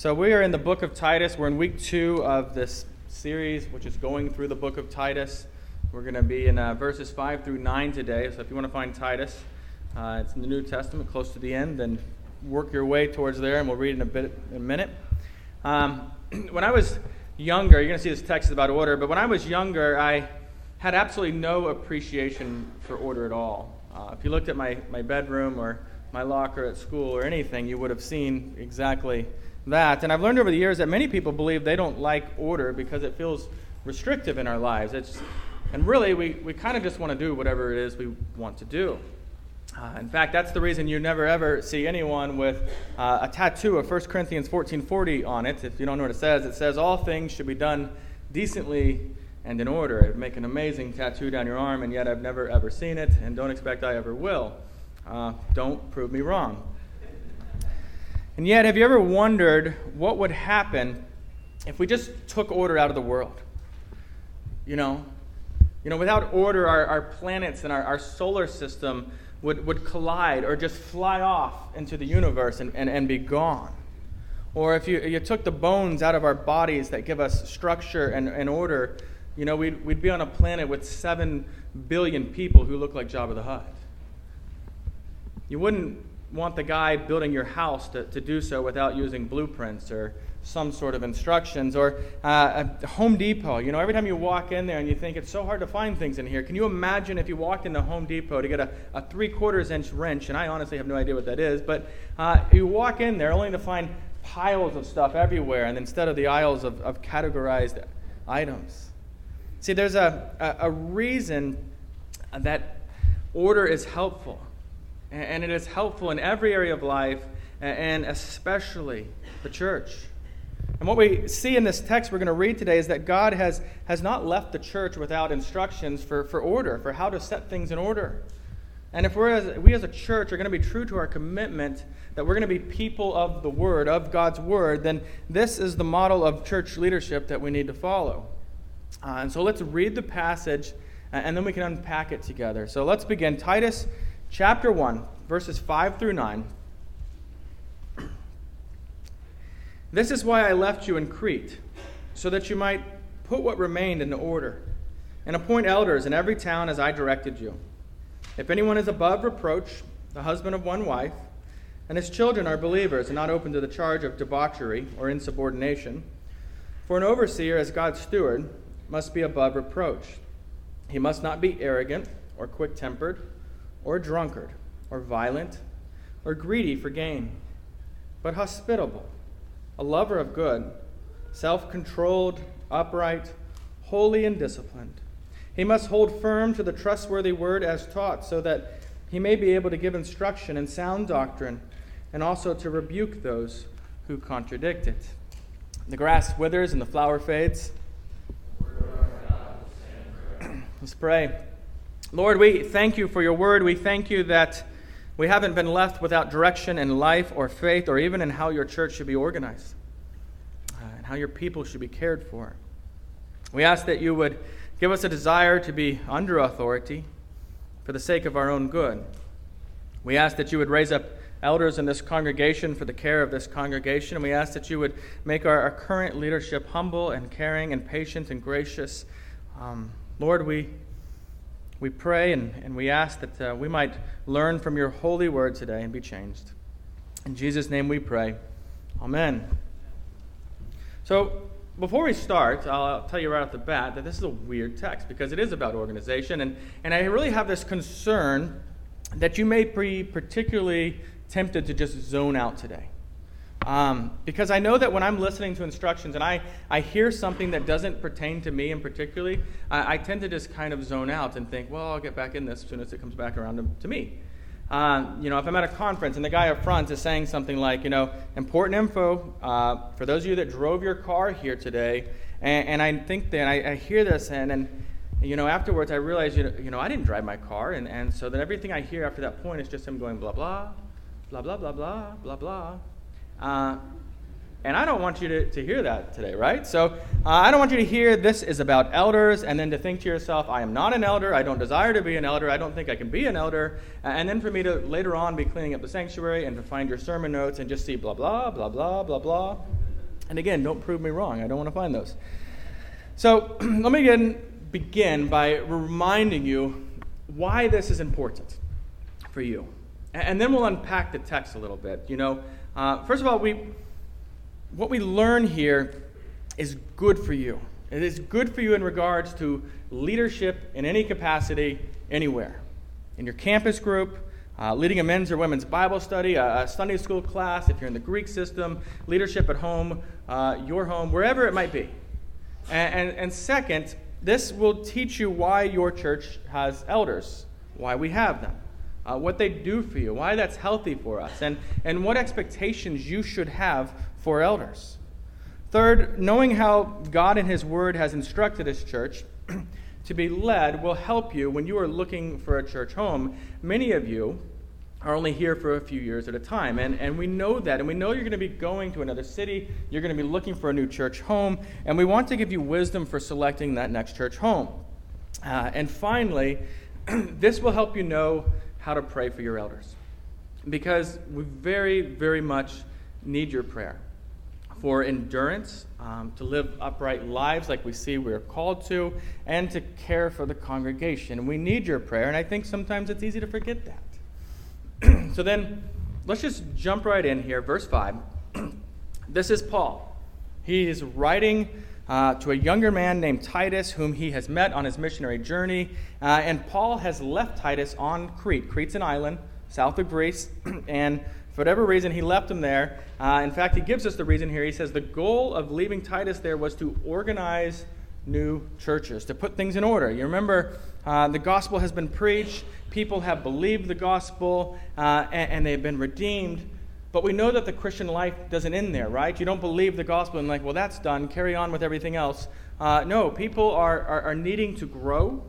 So, we are in the book of Titus. We're in week two of this series, which is going through the book of Titus. We're going to be in uh, verses 5 through 9 today. So, if you want to find Titus, uh, it's in the New Testament, close to the end, then work your way towards there, and we'll read in a, bit, in a minute. Um, when I was younger, you're going to see this text is about order, but when I was younger, I had absolutely no appreciation for order at all. Uh, if you looked at my, my bedroom or my locker at school or anything, you would have seen exactly that. And I've learned over the years that many people believe they don't like order because it feels restrictive in our lives. It's, and really, we, we kind of just want to do whatever it is we want to do. Uh, in fact, that's the reason you never ever see anyone with uh, a tattoo of 1 Corinthians 14:40 on it. If you don't know what it says, it says all things should be done decently and in order. It would make an amazing tattoo down your arm, and yet I've never ever seen it, and don't expect I ever will. Uh, don't prove me wrong. And yet, have you ever wondered what would happen if we just took order out of the world? You know, you know, without order, our, our planets and our, our solar system would, would collide or just fly off into the universe and, and, and be gone. Or if you, you took the bones out of our bodies that give us structure and, and order, you know, we'd, we'd be on a planet with seven billion people who look like Jabba the Hutt. You wouldn't want the guy building your house to, to do so without using blueprints or some sort of instructions. Or uh, Home Depot, you know, every time you walk in there and you think it's so hard to find things in here, can you imagine if you walked into Home Depot to get a, a three quarters inch wrench? And I honestly have no idea what that is, but uh, you walk in there only to find piles of stuff everywhere, and instead of the aisles of, of categorized items. See, there's a, a, a reason that order is helpful. And it is helpful in every area of life, and especially the church. And what we see in this text we're going to read today is that God has, has not left the church without instructions for, for order, for how to set things in order. And if we're as, we as a church are going to be true to our commitment that we're going to be people of the Word, of God's Word, then this is the model of church leadership that we need to follow. Uh, and so let's read the passage, and then we can unpack it together. So let's begin. Titus chapter 1, verses 5 through 9. This is why I left you in Crete, so that you might put what remained into order, and appoint elders in every town as I directed you. If anyone is above reproach, the husband of one wife, and his children are believers and not open to the charge of debauchery or insubordination, for an overseer as God's steward must be above reproach. He must not be arrogant or quick tempered or drunkard, or violent, or greedy for gain, but hospitable, a lover of good, self controlled, upright, holy, and disciplined. He must hold firm to the trustworthy word as taught, so that he may be able to give instruction in sound doctrine and also to rebuke those who contradict it. The grass withers and the flower fades. Let's pray. Lord, we thank you for your word. We thank you that we haven't been left without direction in life or faith or even in how your church should be organized uh, and how your people should be cared for. We ask that you would give us a desire to be under authority for the sake of our own good. We ask that you would raise up elders in this congregation for the care of this congregation. And we ask that you would make our, our current leadership humble and caring and patient and gracious. Um, Lord, we we pray and, and we ask that uh, we might learn from your holy word today and be changed. In Jesus' name we pray. Amen. So, before we start, I'll tell you right off the bat that this is a weird text because it is about organization. And, and I really have this concern that you may be particularly tempted to just zone out today. Um, because I know that when I'm listening to instructions and I, I hear something that doesn't pertain to me in particularly, I, I, tend to just kind of zone out and think, well, I'll get back in this as soon as it comes back around to, to me. Uh, you know, if I'm at a conference and the guy up front is saying something like, you know, important info uh, for those of you that drove your car here today, and, and I think that I, I, hear this and, and you know, afterwards I realize, you know, you know, I didn't drive my car, and, and so then everything I hear after that point is just him going blah, blah, blah, blah, blah, blah, blah, blah. Uh, and I don't want you to, to hear that today, right? So uh, I don't want you to hear this is about elders and then to think to yourself, I am not an elder. I don't desire to be an elder. I don't think I can be an elder. And then for me to later on be cleaning up the sanctuary and to find your sermon notes and just see blah, blah, blah, blah, blah, blah. And again, don't prove me wrong. I don't want to find those. So let me again begin by reminding you why this is important for you. And then we'll unpack the text a little bit. You know, uh, first of all, we, what we learn here is good for you. It is good for you in regards to leadership in any capacity, anywhere. In your campus group, uh, leading a men's or women's Bible study, a, a, Sunday school class, if you're in the Greek system, leadership at home, uh, your home, wherever it might be. And, and, and second, this will teach you why your church has elders, why we have them uh, what they do for you, why that's healthy for us, and, and what expectations you should have for elders. Third, knowing how God and His Word has instructed His church to be led will help you when you are looking for a church home. Many of you are only here for a few years at a time, and, and we know that, and we know you're going to be going to another city, you're going to be looking for a new church home, and we want to give you wisdom for selecting that next church home. Uh, and finally, this will help you know how to pray for your elders. Because we very, very much need your prayer for endurance, um, to live upright lives like we see we're called to, and to care for the congregation. We need your prayer, and I think sometimes it's easy to forget that. so then, let's just jump right in here. Verse 5. this is Paul. He is writing uh, to a younger man named Titus, whom he has met on his missionary journey. Uh, and Paul has left Titus on Crete. Crete's an island south of Greece, and for whatever reason, he left him there. Uh, in fact, he gives us the reason here. He says the goal of leaving Titus there was to organize new churches, to put things in order. You remember, uh, the gospel has been preached, people have believed the gospel, uh, and, and they've been redeemed. But we know that the Christian life doesn't end there, right? You don't believe the gospel and, like, well, that's done, carry on with everything else. Uh, no, people are, are, are needing to grow.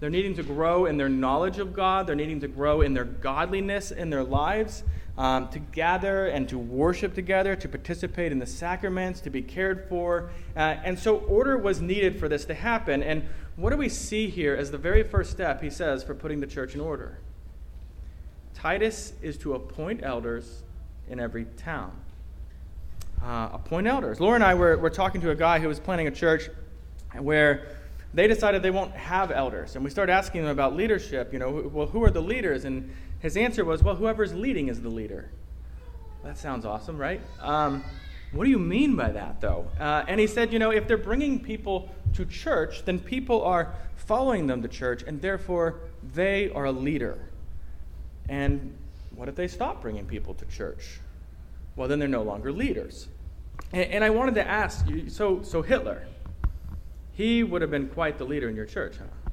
They're needing to grow in their knowledge of God, they're needing to grow in their godliness in their lives. Um, to gather and to worship together, to participate in the sacraments, to be cared for. Uh, and so, order was needed for this to happen. And what do we see here as the very first step, he says, for putting the church in order? Titus is to appoint elders in every town. Uh, appoint elders. Laura and I were, were talking to a guy who was planning a church where they decided they won't have elders. And we started asking them about leadership. You know, well, who are the leaders? And his answer was, well, whoever's leading is the leader. That sounds awesome, right? Um, what do you mean by that, though? Uh, and he said, you know, if they're bringing people to church, then people are following them to church, and therefore they are a leader. And what if they stop bringing people to church? Well, then they're no longer leaders. And, and I wanted to ask you so, so Hitler, he would have been quite the leader in your church, huh?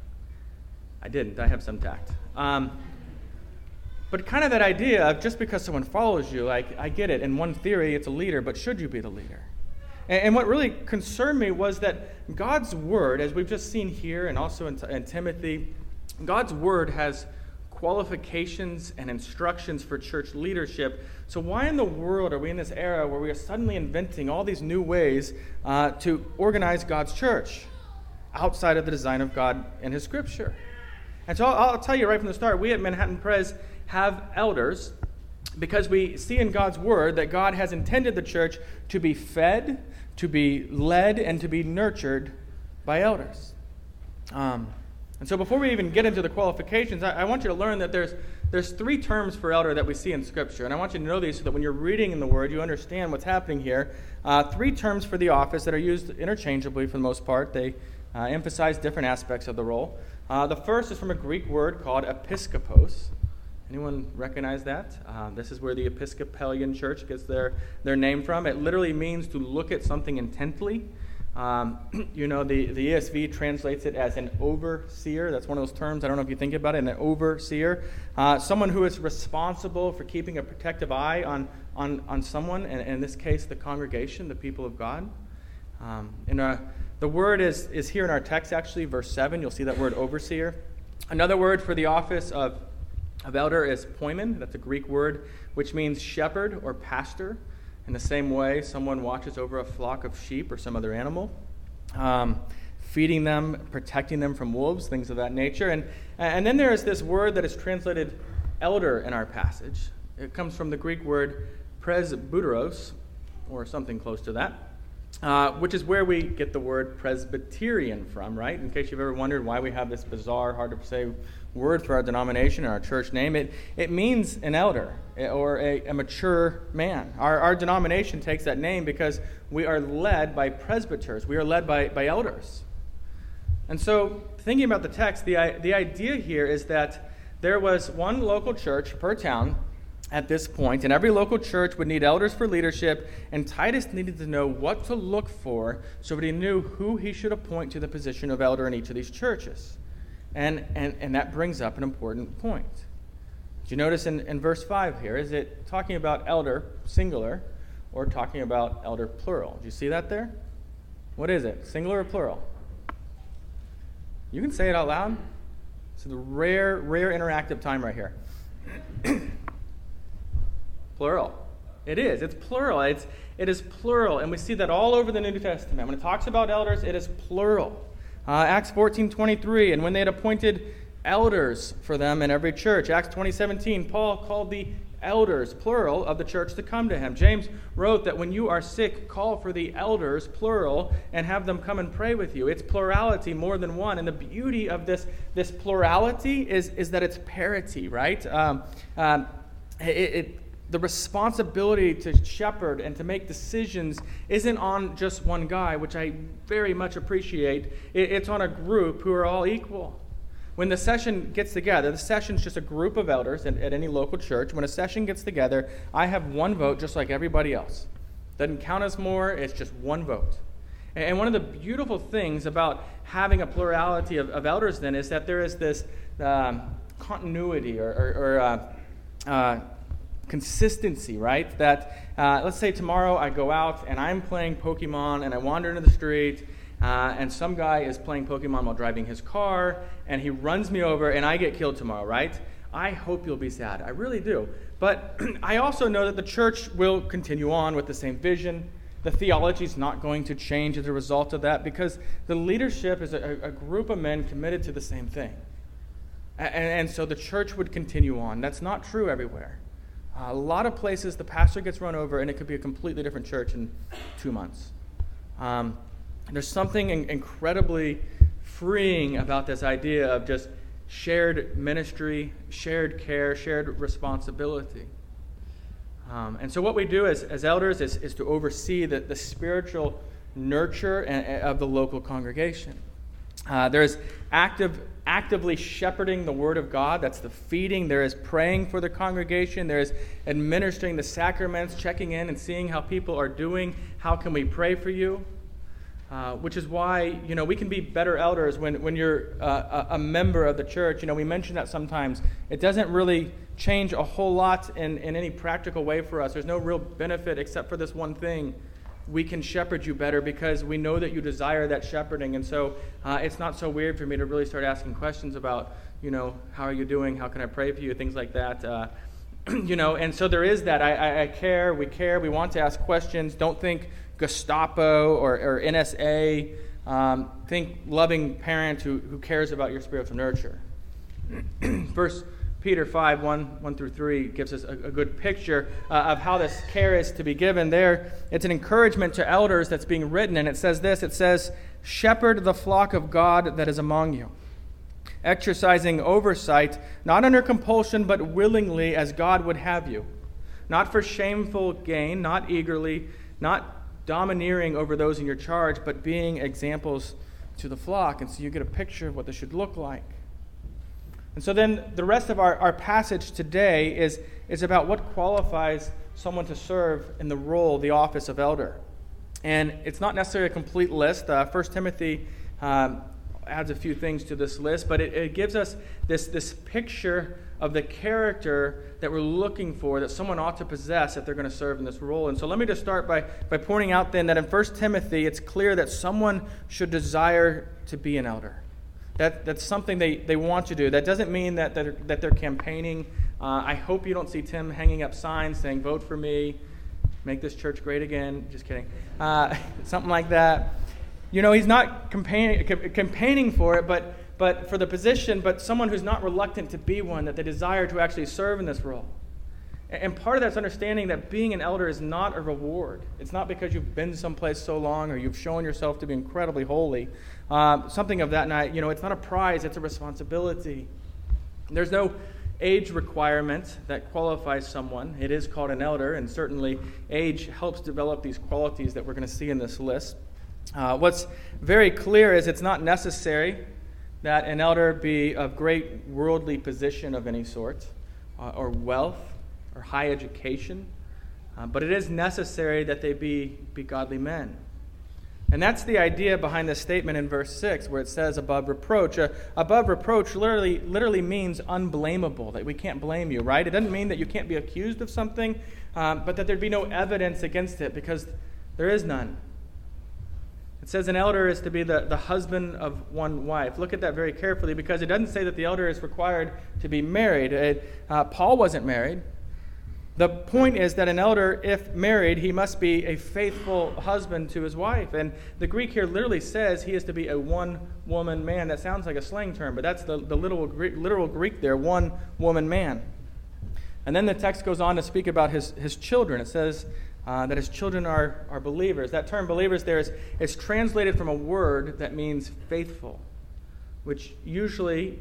I didn't. I have some tact. Um, but kind of that idea of just because someone follows you, like, I get it. In one theory, it's a leader, but should you be the leader? And, and what really concerned me was that God's word, as we've just seen here and also in, in Timothy, God's word has qualifications and instructions for church leadership. So, why in the world are we in this era where we are suddenly inventing all these new ways uh, to organize God's church outside of the design of God and His Scripture? And so, I'll, I'll tell you right from the start we at Manhattan Pres have elders because we see in God's Word that God has intended the church to be fed, to be led, and to be nurtured by elders. Um, and so before we even get into the qualifications, I, I, want you to learn that there's, there's three terms for elder that we see in Scripture. And I want you to know these so that when you're reading in the Word, you understand what's happening here. Uh, three terms for the office that are used interchangeably for the most part. They uh, emphasize different aspects of the role. Uh, the first is from a Greek word called episkopos. Anyone recognize that? Uh, this is where the Episcopalian Church gets their, their name from. It literally means to look at something intently. Um, you know, the, the ESV translates it as an overseer. That's one of those terms. I don't know if you think about it, an overseer. Uh, someone who is responsible for keeping a protective eye on, on, on someone, and, in this case, the congregation, the people of God. Um, and uh, the word is, is here in our text, actually, verse 7. You'll see that word overseer. Another word for the office of, of elder is poimen. That's a Greek word which means shepherd or pastor. In the same way, someone watches over a flock of sheep or some other animal, um, feeding them, protecting them from wolves, things of that nature. And, and then there is this word that is translated elder in our passage. It comes from the Greek word presbyteros, or something close to that. uh, which is where we get the word Presbyterian from, right? In case you've ever wondered why we have this bizarre, hard to say word for our denomination and our church name, it, it means an elder eh, or a, a mature man. Our, our denomination takes that name because we are led by presbyters, we are led by, by elders. And so, thinking about the text, the, the idea here is that there was one local church per town at this point, and every local church would need elders for leadership, and Titus needed to know what to look for so that he knew who he should appoint to the position of elder in each of these churches. And, and, and that brings up an important point. Do you notice in, in verse 5 here? Is it talking about elder, singular, or talking about elder, plural? Do you see that there? What is it, singular or plural? You can say it out loud. It's the rare, rare interactive time right here. plural. It is. It's plural. It's, it is plural. And we see that all over the New Testament. When it talks about elders, it is plural. Uh, Acts 14 23, and when they had appointed elders for them in every church. Acts 20 17, Paul called the elders, plural, of the church to come to him. James wrote that when you are sick, call for the elders, plural, and have them come and pray with you. It's plurality more than one. And the beauty of this, this plurality is, is that it's parity, right? Um, um, it, it, the responsibility to shepherd and to make decisions isn't on just one guy, which I very much appreciate. It's on a group who are all equal. When the session gets together, the session is just a group of elders at, at, any local church. When a session gets together, I have one vote just like everybody else. Doesn't count as more, it's just one vote. And one of the beautiful things about having a plurality of, of elders then is that there is this um, continuity or, or, or uh, uh, consistency, right? That uh, let's say tomorrow I go out and I'm playing Pokemon and I wander into the street uh, and some guy is playing Pokemon while driving his car and he runs me over and I get killed tomorrow, right? I hope you'll be sad. I really do. But I also know that the church will continue on with the same vision. The theology is not going to change as a result of that because the leadership is a, a group of men committed to the same thing. And, and so the church would continue on. That's not true everywhere. A lot of places the pastor gets run over, and it could be a completely different church in two months. Um, there's something in- incredibly freeing about this idea of just shared ministry, shared care, shared responsibility. Um, and so, what we do as, as elders is, is to oversee the, the spiritual nurture of the local congregation. Uh, there's active, actively shepherding the Word of God. That's the feeding. There is praying for the congregation. There is administering the sacraments, checking in and seeing how people are doing. How can we pray for you? Uh, which is why you know we can be better elders when, when you're uh, a, member of the church. You know we mention that sometimes. It doesn't really change a whole lot in, in any practical way for us. There's no real benefit except for this one thing we can shepherd you better because we know that you desire that shepherding. And so uh, it's not so weird for me to really start asking questions about, you know, how are you doing? How can I pray for you? Things like that. Uh, you know, and so there is that. I, I, I, care, we care, we want to ask questions. Don't think Gestapo or, or NSA. Um, think loving parent who, who cares about your spiritual nurture. Verse Peter 5 1, 1 through 3 gives us a, a good picture uh, of how this care is to be given. There, it's an encouragement to elders that's being written, and it says this it says, Shepherd the flock of God that is among you, exercising oversight, not under compulsion, but willingly as God would have you, not for shameful gain, not eagerly, not domineering over those in your charge, but being examples to the flock. And so you get a picture of what this should look like. And so then the rest of our, our passage today is, is about what qualifies someone to serve in the role, the office of elder. And it's not necessarily a complete list. Uh, 1 Timothy um, adds a few things to this list, but it, it gives us this, this picture of the character that we're looking for that someone ought to possess if they're going to serve in this role. And so let me just start by, by pointing out then that in 1 Timothy, it's clear that someone should desire to be an elder. That, that's something they, they want to do. That doesn't mean that, that, they're, that they're campaigning. Uh, I hope you don't see Tim hanging up signs saying, vote for me, make this church great again. Just kidding. Uh, something like that. You know, he's not campaigning, campaigning for it, but, but for the position, but someone who's not reluctant to be one, that they desire to actually serve in this role. And part of that's understanding that being an elder is not a reward. It's not because you've been someplace so long or you've shown yourself to be incredibly holy. Uh, something of that night, you know, it's not a prize, it's a responsibility. There's no age requirement that qualifies someone. It is called an elder, and certainly age helps develop these qualities that we're going to see in this list. Uh, what's very clear is it's not necessary that an elder be of great worldly position of any sort, uh, or wealth, or high education, uh, but it is necessary that they be, be godly men. And that's the idea behind the statement in verse 6 where it says above reproach. Uh, above reproach literally, literally means unblameable, that we can't blame you, right? It doesn't mean that you can't be accused of something, um, but that there'd be no evidence against it because there is none. It says an elder is to be the, the husband of one wife. Look at that very carefully because it doesn't say that the elder is required to be married. It, uh, Paul wasn't married. The point is that an elder, if married, he must be a faithful husband to his wife. And the Greek here literally says he is to be a one woman man. That sounds like a slang term, but that's the, the literal, Greek, literal Greek there one woman man. And then the text goes on to speak about his, his children. It says uh, that his children are, are believers. That term believers there is, is translated from a word that means faithful, which usually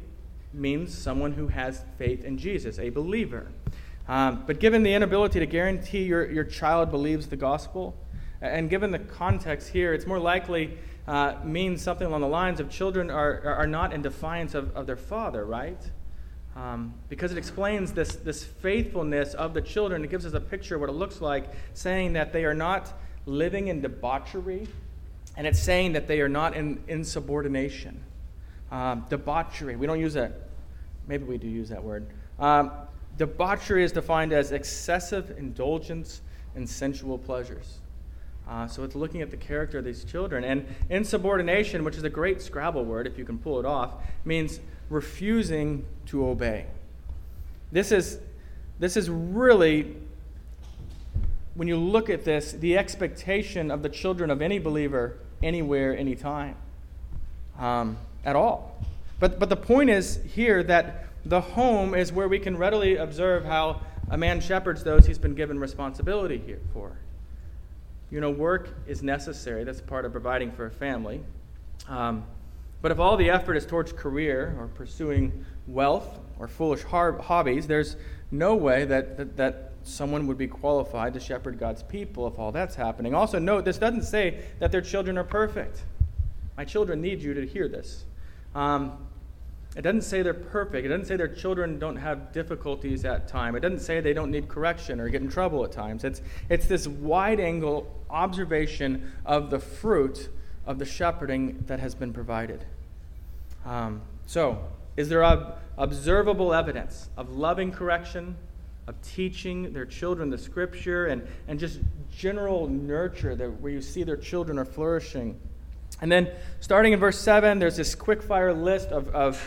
means someone who has faith in Jesus, a believer. Um, but given the inability to guarantee your, your child believes the gospel, and given the context here, it's more likely uh, means something along the lines of children are, are not in defiance of, of their father, right? Um, because it explains this, this faithfulness of the children. It gives us a picture of what it looks like, saying that they are not living in debauchery, and it's saying that they are not in insubordination. Um, debauchery, we don't use that. Maybe we do use that word. Um, debauchery is defined as excessive indulgence in sensual pleasures. Uh, so it's looking at the character of these children. And insubordination, which is a great Scrabble word, if you can pull it off, means refusing to obey. This is, this is really, when you look at this, the expectation of the children of any believer anywhere, anytime, um, at all. But, but the point is here that the home is where we can readily observe how a man shepherds those he's been given responsibility here for. You know, work is necessary. That's part of providing for a family. Um, but if all the effort is towards career or pursuing wealth or foolish hobbies, there's no way that, that, that, someone would be qualified to shepherd God's people if all that's happening. Also, note this doesn't say that their children are perfect. My children need you to hear this. Um, it doesn't say they're perfect. It doesn't say their children don't have difficulties at time. It doesn't say they don't need correction or get in trouble at times. It's, it's this wide angle observation of the fruit of the shepherding that has been provided. Um, so, is there ob- observable evidence of loving correction, of teaching their children the scripture, and, and just general nurture that, where you see their children are flourishing? And then, starting in verse 7, there's this quick fire list of, of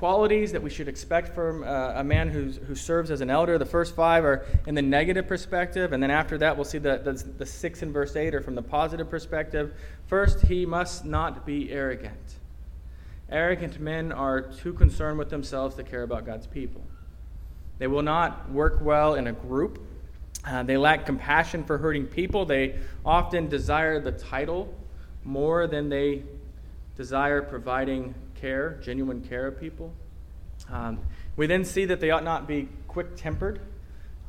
qualities that we should expect from uh, a man who's, who serves as an elder. The first five are in the negative perspective, and then after that, we'll see the, the, the six in verse 8 are from the positive perspective. First, he must not be arrogant. Arrogant men are too concerned with themselves to care about God's people. They will not work well in a group. Uh, they lack compassion for hurting people. They often desire the title more than they desire providing care, genuine care of people. Um, we then see that they ought not be quick tempered,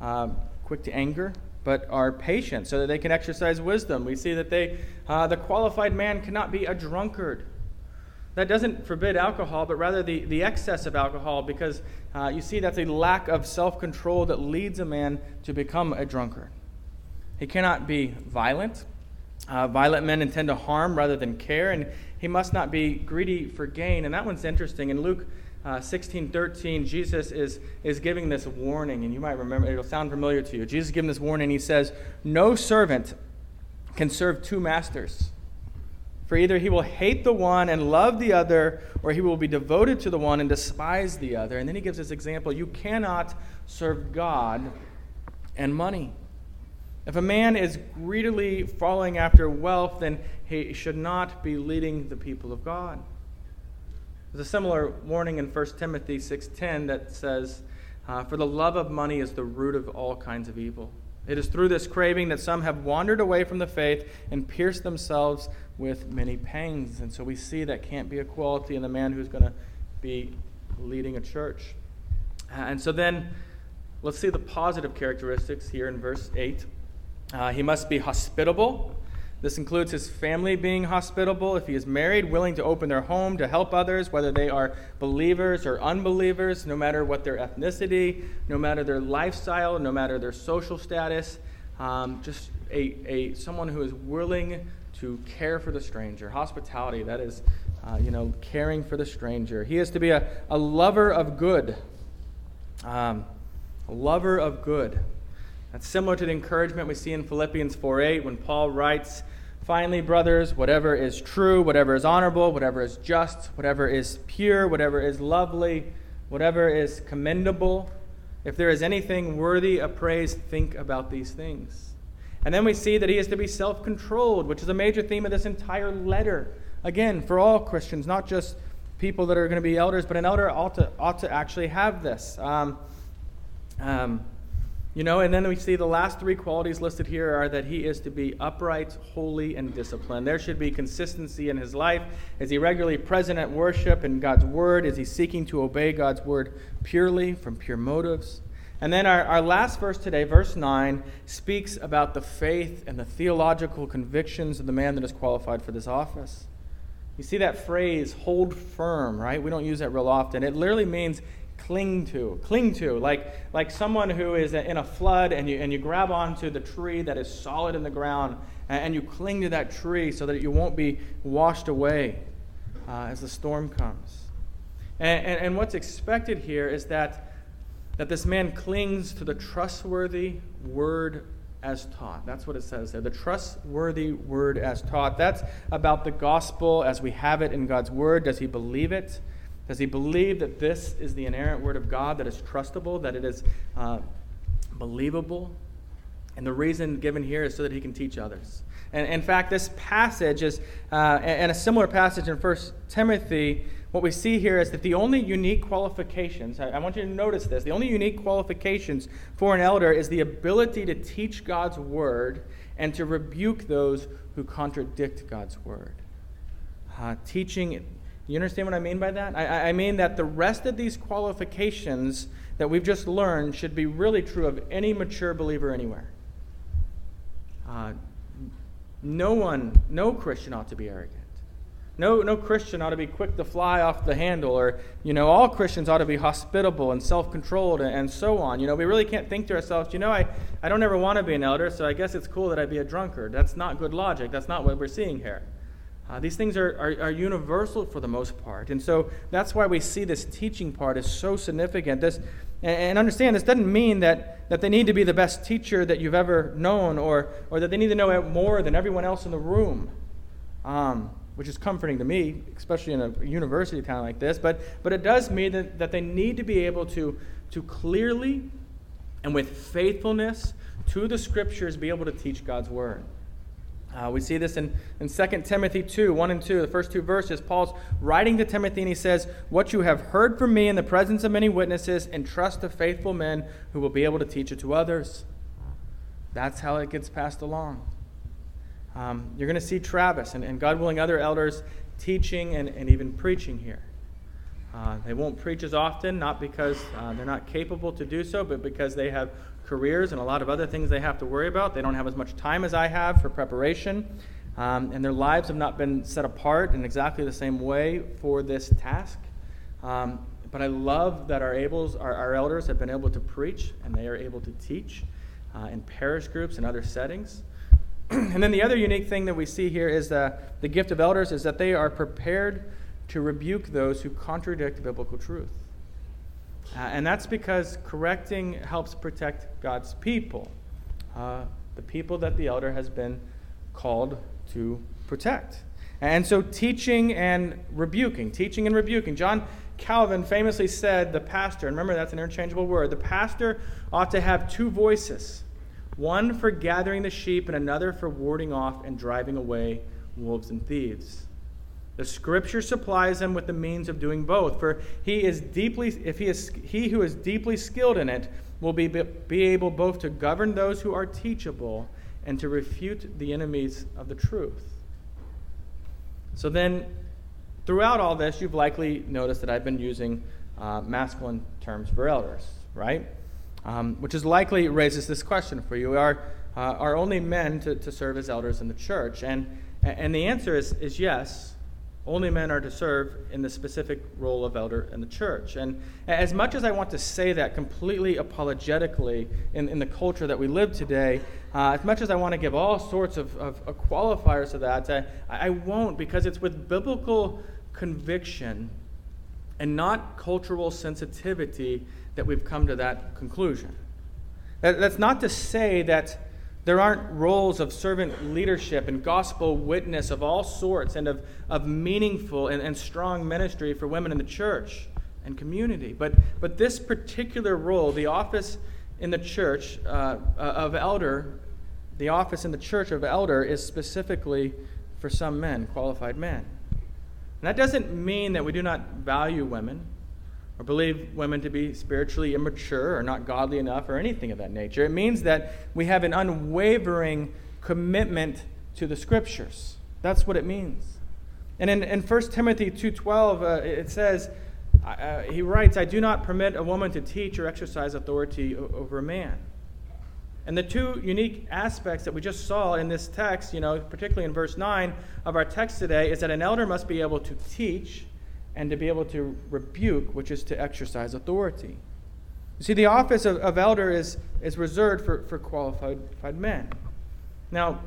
um, quick to anger, but are patient so that they can exercise wisdom. We see that they, uh, the qualified man cannot be a drunkard. That doesn't forbid alcohol, but rather the, the excess of alcohol, because uh, you see that's a lack of self control that leads a man to become a drunkard. He cannot be violent. Uh, violent men intend to harm rather than care, and he must not be greedy for gain. And that one's interesting. In Luke uh, 16 13, Jesus is, is giving this warning, and you might remember, it'll sound familiar to you. Jesus is giving this warning. He says, No servant can serve two masters. For either he will hate the one and love the other, or he will be devoted to the one and despise the other. And then he gives this example you cannot serve God and money. If a man is greedily following after wealth, then he should not be leading the people of God. There's a similar warning in 1 Timothy 6:10 that says, Uh, for the love of money is the root of all kinds of evil. It is through this craving that some have wandered away from the faith and pierced themselves with many pangs. And so we see that can't be a quality in the man who's going to be leading a church. Uh, and so then let's see the positive characteristics here in verse 8. Uh, he must be hospitable. This includes his family being hospitable. If he is married, willing to open their home to help others, whether they are believers or unbelievers, no matter what their ethnicity, no matter their lifestyle, no matter their social status. Um, just a, a, someone who is willing to care for the stranger. Hospitality, that is, uh, you know, caring for the stranger. He is to be a, a lover of good. Um, a lover of good. That's similar to the encouragement we see in Philippians 4:8 when Paul writes, Finally, brothers, whatever is true, whatever is honorable, whatever is just, whatever is pure, whatever is lovely, whatever is commendable, if there is anything worthy of praise, think about these things. And then we see that he is to be self controlled, which is a major theme of this entire letter. Again, for all Christians, not just people that are going to be elders, but an elder ought to, ought to actually have this. Um, um, you know, and then we see the last three qualities listed here are that he is to be upright, holy, and disciplined. There should be consistency in his life. Is he regularly present at worship and God's word? Is he seeking to obey God's word purely from pure motives? And then our, our last verse today, verse 9, speaks about the faith and the theological convictions of the man that is qualified for this office. You see that phrase, hold firm, right? We don't use that real often. It literally means cling to cling to like like someone who is in a flood and you and you grab onto the tree that is solid in the ground and, you cling to that tree so that you won't be washed away uh, as the storm comes and, and, and what's expected here is that that this man clings to the trustworthy word as taught. That's what it says there. The trustworthy word as taught. That's about the gospel as we have it in God's word. Does he believe it? Does he believe that this is the inerrant word of God, that is trustable, that it is uh, believable? And the reason given here is so that he can teach others. And in fact, this passage is, uh, and a similar passage in 1 Timothy, what we see here is that the only unique qualifications, I, want you to notice this, the only unique qualifications for an elder is the ability to teach God's word and to rebuke those who contradict God's word. Uh, teaching you understand what I mean by that? I, I mean that the rest of these qualifications that we've just learned should be really true of any mature believer anywhere. Uh, no one, no Christian ought to be arrogant. No, no Christian ought to be quick to fly off the handle, or, you know, all Christians ought to be hospitable and self controlled and, and, so on. You know, we really can't think to ourselves, you know, I, I don't ever want to be an elder, so I guess it's cool that I be a drunkard. That's not good logic. That's not what we're seeing here. Uh, these things are, are, are, universal for the most part. And so that's why we see this teaching part is so significant. This, and, and understand, this doesn't mean that, that they need to be the best teacher that you've ever known or, or that they need to know more than everyone else in the room, um, which is comforting to me, especially in a university town like this. But, but it does mean that, that they need to be able to, to clearly and with faithfulness to the scriptures be able to teach God's word. Uh, we see this in, in 2 Timothy 2 1 and 2, the first two verses. Paul's writing to Timothy and he says, What you have heard from me in the presence of many witnesses, entrust to faithful men who will be able to teach it to others. That's how it gets passed along. Um, you're going to see Travis and, and, God willing, other elders teaching and, and even preaching here. Uh, they won't preach as often, not because uh, they're not capable to do so, but because they have careers and a lot of other things they have to worry about. They don't have as much time as I have for preparation. Um, and their lives have not been set apart in exactly the same way for this task. Um, but I love that our, ables, our, our, elders have been able to preach and they are able to teach uh, in parish groups and other settings. and then the other unique thing that we see here is the, the gift of elders is that they are prepared to rebuke those who contradict biblical truth. Uh, and that's because correcting helps protect God's people, uh, the people that the elder has been called to protect. And so, teaching and rebuking, teaching and rebuking. John Calvin famously said the pastor, and remember that's an interchangeable word, the pastor ought to have two voices one for gathering the sheep, and another for warding off and driving away wolves and thieves. The scripture supplies them with the means of doing both. For he is deeply, if he is he who is deeply skilled in it, will be, be able both to govern those who are teachable and to refute the enemies of the truth. So then, throughout all this, you've likely noticed that I've been using uh, masculine terms for elders, right? Um, which is likely raises this question for you: Are uh, are only men to, to serve as elders in the church? And and the answer is is yes. Only men are to serve in the specific role of elder in the church. And as much as I want to say that completely apologetically in, in the culture that we live today, uh, as much as I want to give all sorts of, of, of qualifiers to that, I, I won't because it's with biblical conviction and not cultural sensitivity that we've come to that conclusion. That, that's not to say that there aren't roles of servant leadership and gospel witness of all sorts and of, of meaningful and, and strong ministry for women in the church and community. But, but this particular role, the office in the church uh, uh of elder, the office in the church of elder is specifically for some men, qualified men. And that doesn't mean that we do not value women or believe women to be spiritually immature or not godly enough or anything of that nature. It means that we have an unwavering commitment to the scriptures. That's what it means. And in, in 1 Timothy 2.12, uh, it says, uh, he writes, I do not permit a woman to teach or exercise authority over a man. And the two unique aspects that we just saw in this text, you know, particularly in verse 9 of our text today, is that an elder must be able to teach and to be able to rebuke, which is to exercise authority. You see, the office of, of elder is, is reserved for, for qualified men. Now,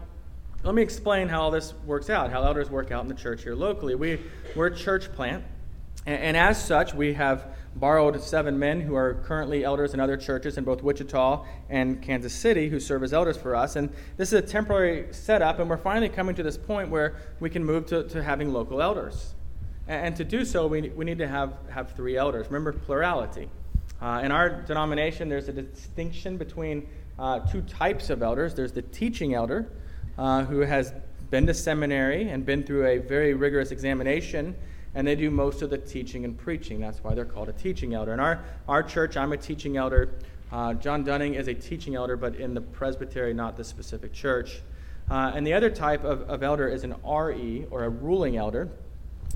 let me explain how all this works out, how elders work out in the church here locally. We, we're a church plant, and, and as such, we have borrowed seven men who are currently elders in other churches in both Wichita and Kansas City who serve as elders for us. And this is a temporary setup, and we're finally coming to this point where we can move to, to having local elders. And to do so, we, we need to have, have three elders. Remember plurality. Uh, in our denomination, there's a distinction between uh, two types of elders. There's the teaching elder, uh, who has been to seminary and been through a very rigorous examination, and they do most of the teaching and preaching. That's why they're called a teaching elder. In our, our church, I'm a teaching elder. Uh, John Dunning is a teaching elder, but in the presbytery, not the specific church. Uh, and the other type of, of elder is an RE, or a ruling elder.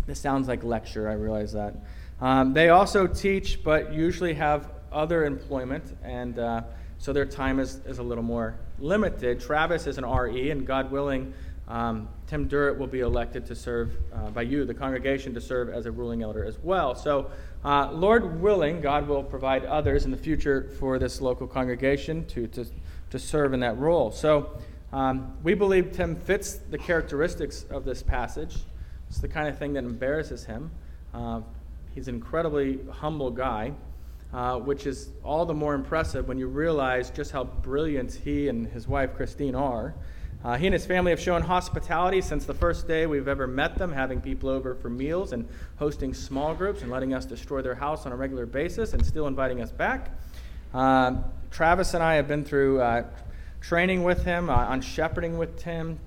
This sounds like lecture, I realize that. Um, they also teach, but usually have other employment, and uh, so their time is, is a little more limited. Travis is an RE, and God willing, um, Tim Durrett will be elected to serve uh, by you, the congregation, to serve as a ruling elder as well. So, uh, Lord willing, God will provide others in the future for this local congregation to, to, to serve in that role. So, um, we believe Tim fits the characteristics of this passage. It's the kind of thing that embarrasses him. Uh, he's an incredibly humble guy, uh, which is all the more impressive when you realize just how brilliant he and his wife Christine are. Uh, he and his family have shown hospitality since the first day we've ever met them, having people over for meals and hosting small groups and letting us destroy their house on a regular basis and still inviting us back. Uh, Travis and I have been through uh, training with him uh, on shepherding with Tim,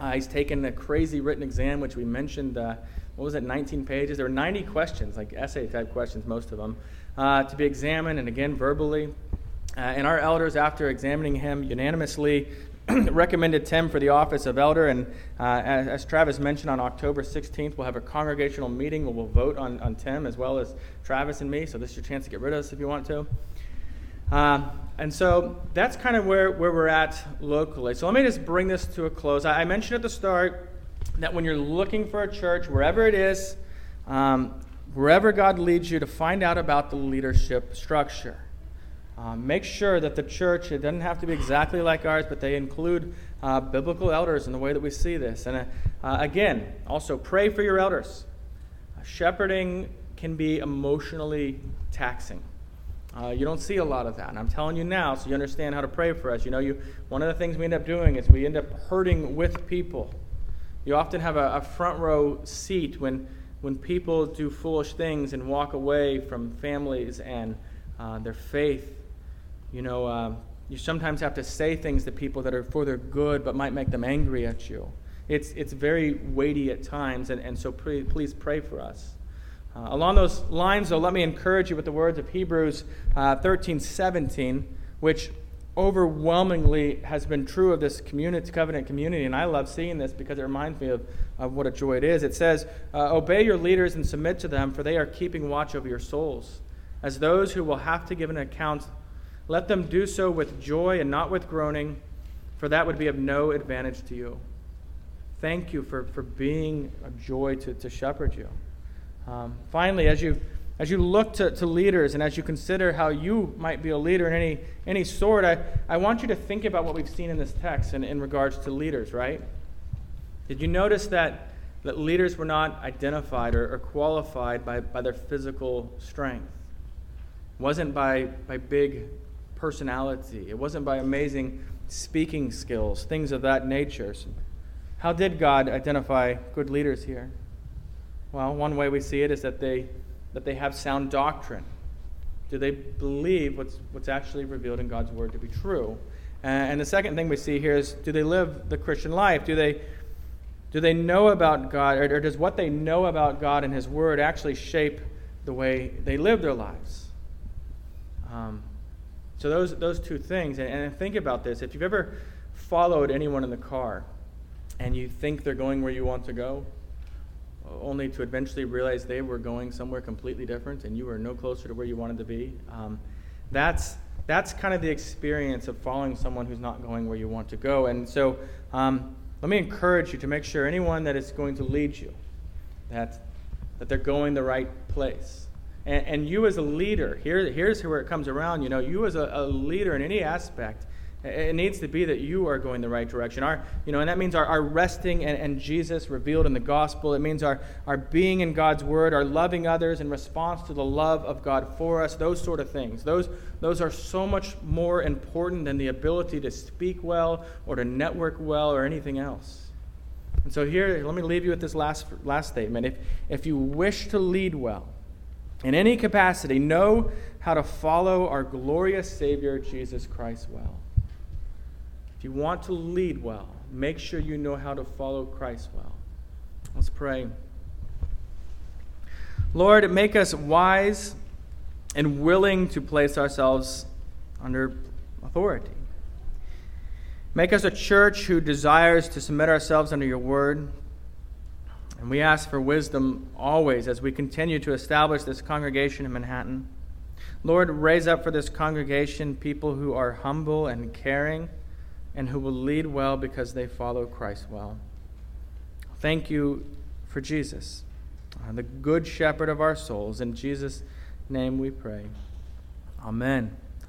uh, he's taken a crazy written exam, which we mentioned, uh, what was it, 19 pages? There were 90 questions, like essay type questions, most of them, uh, to be examined, and again, verbally. Uh, and our elders, after examining him unanimously, recommended Tim for the office of elder. And uh, as, as, Travis mentioned, on October 16th, we'll have a congregational meeting where we'll vote on, on Tim as well as Travis and me. So this is your chance to get rid of us if you want to. Um, and so that's kind of where, where we're at locally. So let me just bring this to a close. I, I mentioned at the start that when you're looking for a church, wherever it is, um, wherever God leads you to find out about the leadership structure. Um, make sure that the church, it doesn't have to be exactly like ours, but they include uh, biblical elders in the way that we see this. And uh, uh, again, also pray for your elders. shepherding can be emotionally taxing. Uh, you don't see a lot of that. And I'm telling you now so you understand how to pray for us. You know, you, one of the things we end up doing is we end up hurting with people. You often have a, a front row seat when, when people do foolish things and walk away from families and uh, their faith. You know, uh, you sometimes have to say things to people that are for their good but might make them angry at you. it's, it's very weighty at times, and, and so pre, please pray for us. Uh, along those lines, though, let me encourage you with the words of Hebrews uh, 13 17, which overwhelmingly has been true of this community, covenant community, and I love seeing this because it reminds me of, of what a joy it is. It says, uh, Obey your leaders and submit to them, for they are keeping watch over your souls. As those who will have to give an account, let them do so with joy and not with groaning, for that would be of no advantage to you. Thank you for, for being a joy to, to shepherd you. Um, finally, as you, as you look to, to leaders and as you consider how you might be a leader in any, any sort, I, I want you to think about what we've seen in this text in, in regards to leaders, right? Did you notice that, that leaders were not identified or, or qualified by, by their physical strength? It wasn't by, by big personality, it wasn't by amazing speaking skills, things of that nature. So how did God identify good leaders here? Well, one way we see it is that they, that they have sound doctrine. Do they believe what's, what's actually revealed in God's word to be true? And the second thing we see here is do they live the Christian life? Do they, do they know about God, or, or does what they know about God and His word actually shape the way they live their lives? Um, so, those, those two things. And, and think about this. If you've ever followed anyone in the car and you think they're going where you want to go, only to eventually realize they were going somewhere completely different and you were no closer to where you wanted to be. Um, that's, that's kind of the experience of following someone who's not going where you want to go. And so um, let me encourage you to make sure anyone that is going to lead you, that, that they're going the right place. And, and you as a leader, here, here's where it comes around. You know, you as a, a leader in any aspect, it needs to be that you are going the right direction. Our, you know, and that means our, our resting and, and Jesus revealed in the gospel. It means our, our being in God's word, our loving others in response to the love of God for us, those sort of things. Those, those are so much more important than the ability to speak well or to network well or anything else. And so here, let me leave you with this last, last statement. If, if you wish to lead well, in any capacity, know how to follow our glorious Savior, Jesus Christ, well. If you want to lead well, make sure you know how to follow Christ well. Let's pray. Lord, make us wise and willing to place ourselves under authority. Make us a church who desires to submit ourselves under your word. And we ask for wisdom always as we continue to establish this congregation in Manhattan. Lord, raise up for this congregation people who are humble and caring and who will lead well because they follow Christ well. Thank you for Jesus, uh, the good shepherd of our souls. In Jesus' name we pray. Amen.